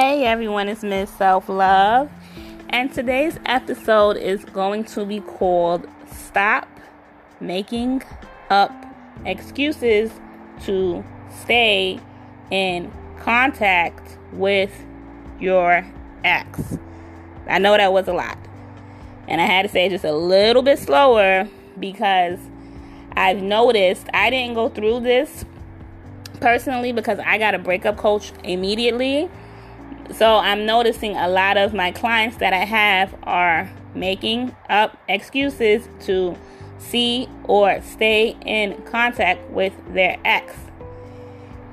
Hey everyone, it's Miss Self Love, and today's episode is going to be called Stop Making Up Excuses to Stay in Contact with Your Ex. I know that was a lot, and I had to say it just a little bit slower because I've noticed I didn't go through this personally because I got a breakup coach immediately so I'm noticing a lot of my clients that I have are making up excuses to see or stay in contact with their ex.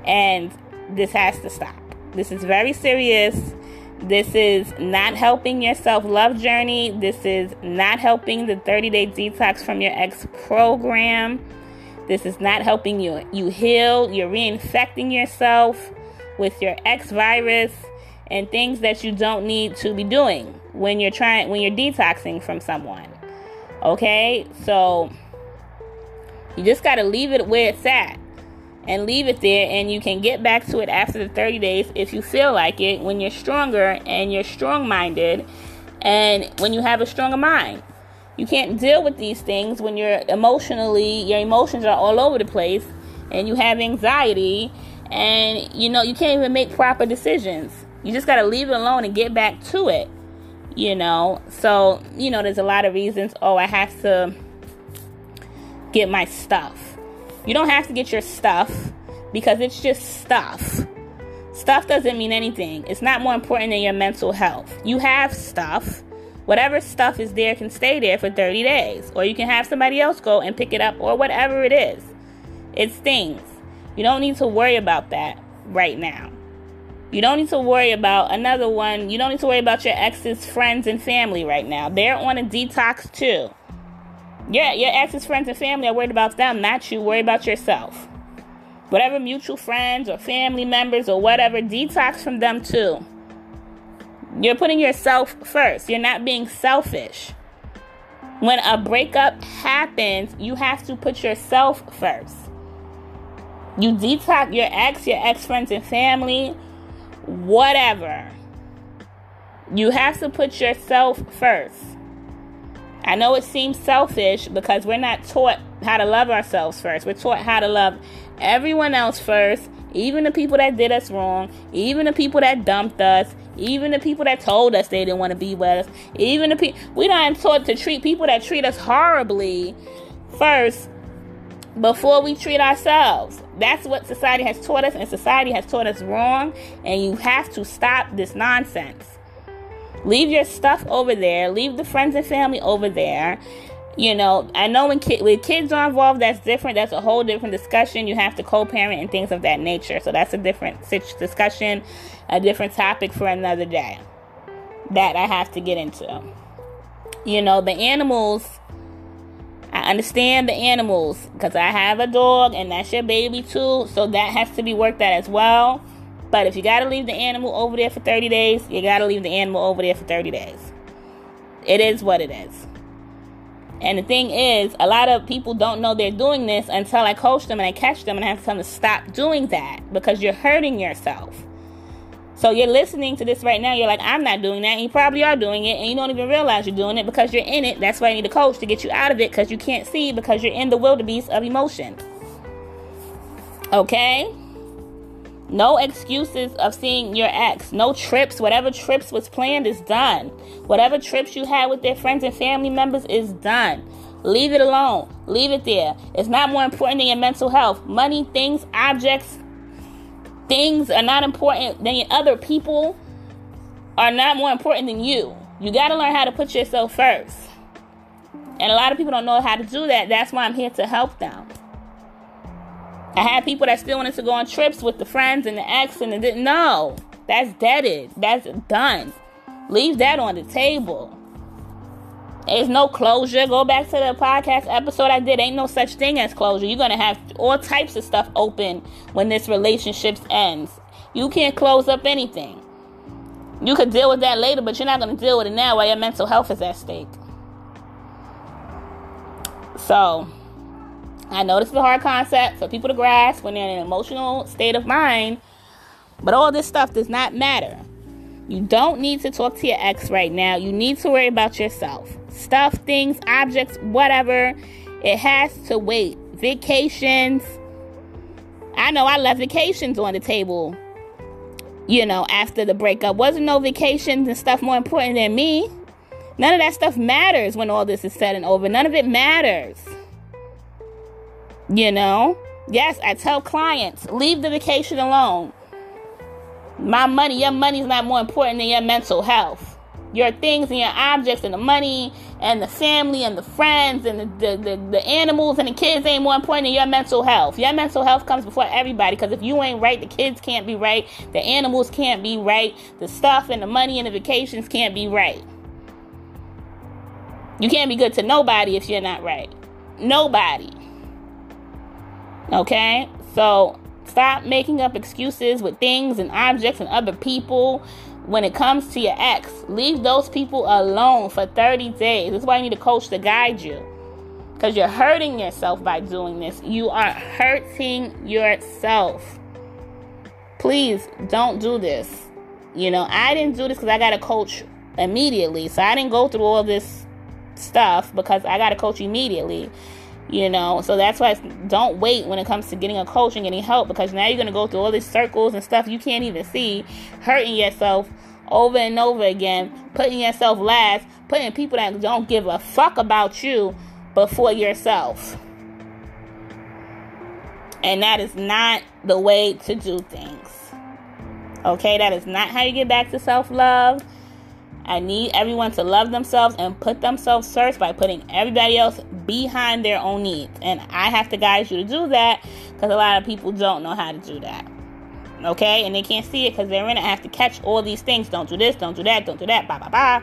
And this has to stop. This is very serious. This is not helping your self love journey. This is not helping the 30 day detox from your ex program. This is not helping you, you heal. You're reinfecting yourself with your ex virus and things that you don't need to be doing when you're trying when you're detoxing from someone. Okay? So you just got to leave it where it's at and leave it there and you can get back to it after the 30 days if you feel like it when you're stronger and you're strong-minded and when you have a stronger mind. You can't deal with these things when you're emotionally your emotions are all over the place and you have anxiety and you know you can't even make proper decisions you just got to leave it alone and get back to it. You know, so, you know, there's a lot of reasons. Oh, I have to get my stuff. You don't have to get your stuff because it's just stuff. Stuff doesn't mean anything. It's not more important than your mental health. You have stuff. Whatever stuff is there can stay there for 30 days. Or you can have somebody else go and pick it up or whatever it is. It's things. You don't need to worry about that right now. You don't need to worry about another one. You don't need to worry about your ex's friends and family right now. They're on a detox too. Yeah, your ex's friends and family are worried about them, not you. Worry about yourself. Whatever mutual friends or family members or whatever, detox from them too. You're putting yourself first. You're not being selfish. When a breakup happens, you have to put yourself first. You detox your ex, your ex friends and family whatever. You have to put yourself first. I know it seems selfish because we're not taught how to love ourselves first. We're taught how to love everyone else first, even the people that did us wrong, even the people that dumped us, even the people that told us they didn't want to be with us, even the people we don't taught to treat people that treat us horribly first before we treat ourselves. That's what society has taught us, and society has taught us wrong, and you have to stop this nonsense. Leave your stuff over there, leave the friends and family over there. You know, I know when, when kids are involved, that's different. That's a whole different discussion. You have to co parent and things of that nature. So that's a different discussion, a different topic for another day that I have to get into. You know, the animals I understand the animals because I have a dog and that's your baby too, so that has to be worked out as well. But if you got to leave the animal over there for 30 days, you got to leave the animal over there for 30 days. It is what it is. And the thing is, a lot of people don't know they're doing this until I coach them and I catch them and I have to tell them to stop doing that because you're hurting yourself. So you're listening to this right now. You're like, I'm not doing that. And you probably are doing it, and you don't even realize you're doing it because you're in it. That's why you need a coach to get you out of it because you can't see because you're in the wildebeest of emotion. Okay? No excuses of seeing your ex. No trips. Whatever trips was planned is done. Whatever trips you had with their friends and family members is done. Leave it alone. Leave it there. It's not more important than your mental health. Money, things, objects, things are not important than other people are not more important than you. You got to learn how to put yourself first. And a lot of people don't know how to do that. That's why I'm here to help them. I had people that still wanted to go on trips with the friends and the ex and they didn't know. That's deaded. That's done. Leave that on the table. There's no closure. Go back to the podcast episode I did. Ain't no such thing as closure. You're gonna have all types of stuff open when this relationship ends. You can't close up anything. You could deal with that later, but you're not gonna deal with it now while your mental health is at stake. So, I know this is a hard concept for people to grasp when they're in an emotional state of mind, but all this stuff does not matter. You don't need to talk to your ex right now. You need to worry about yourself. Stuff, things, objects, whatever. It has to wait. Vacations. I know I left vacations on the table, you know, after the breakup. Wasn't no vacations and stuff more important than me. None of that stuff matters when all this is said and over. None of it matters. You know? Yes, I tell clients, leave the vacation alone. My money, your money is not more important than your mental health. Your things and your objects and the money and the family and the friends and the, the, the, the animals and the kids ain't more important than your mental health. Your mental health comes before everybody because if you ain't right, the kids can't be right, the animals can't be right, the stuff and the money and the vacations can't be right. You can't be good to nobody if you're not right. Nobody. Okay? So stop making up excuses with things and objects and other people when it comes to your ex. Leave those people alone for 30 days. That's why you need a coach to guide you. Because you're hurting yourself by doing this. You are hurting yourself. Please don't do this. You know, I didn't do this because I got a coach immediately. So I didn't go through all this stuff because I got a coach immediately you know? So that's why don't wait when it comes to getting a coach and getting help because now you're going to go through all these circles and stuff you can't even see hurting yourself over and over again putting yourself last putting people that don't give a fuck about you before yourself. And that is not the way to do things. Okay that is not how you get back to self-love I need everyone to love themselves and put themselves first by putting everybody else behind their own needs. And I have to guide you to do that because a lot of people don't know how to do that. Okay? And they can't see it because they're in it. I have to catch all these things. Don't do this, don't do that, don't do that, blah, blah, blah.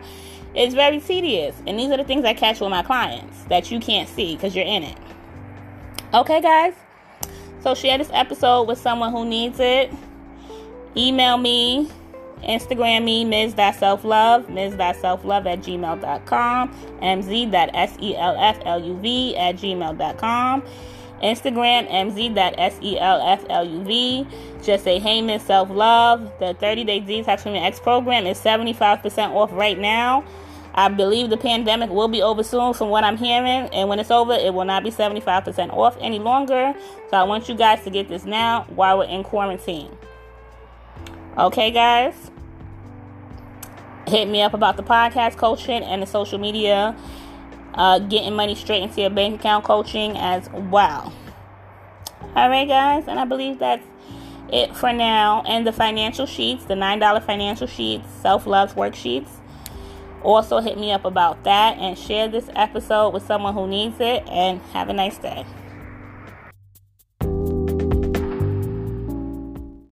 It's very tedious. And these are the things I catch with my clients that you can't see because you're in it. Okay, guys? So share this episode with someone who needs it. Email me Instagram me, mz.selfluv, mz.selfluv at gmail.com, mz.selfluv at gmail.com. Instagram, mz.selfluv. Just say, hey, Miss Self Love. The 30 Day Detox Ex program is 75% off right now. I believe the pandemic will be over soon from what I'm hearing. And when it's over, it will not be 75% off any longer. So I want you guys to get this now while we're in quarantine. Okay, guys? Hit me up about the podcast coaching and the social media, uh, getting money straight into your bank account coaching as well. All right, guys, and I believe that's it for now. And the financial sheets, the $9 financial sheets, self love worksheets. Also, hit me up about that and share this episode with someone who needs it. And have a nice day.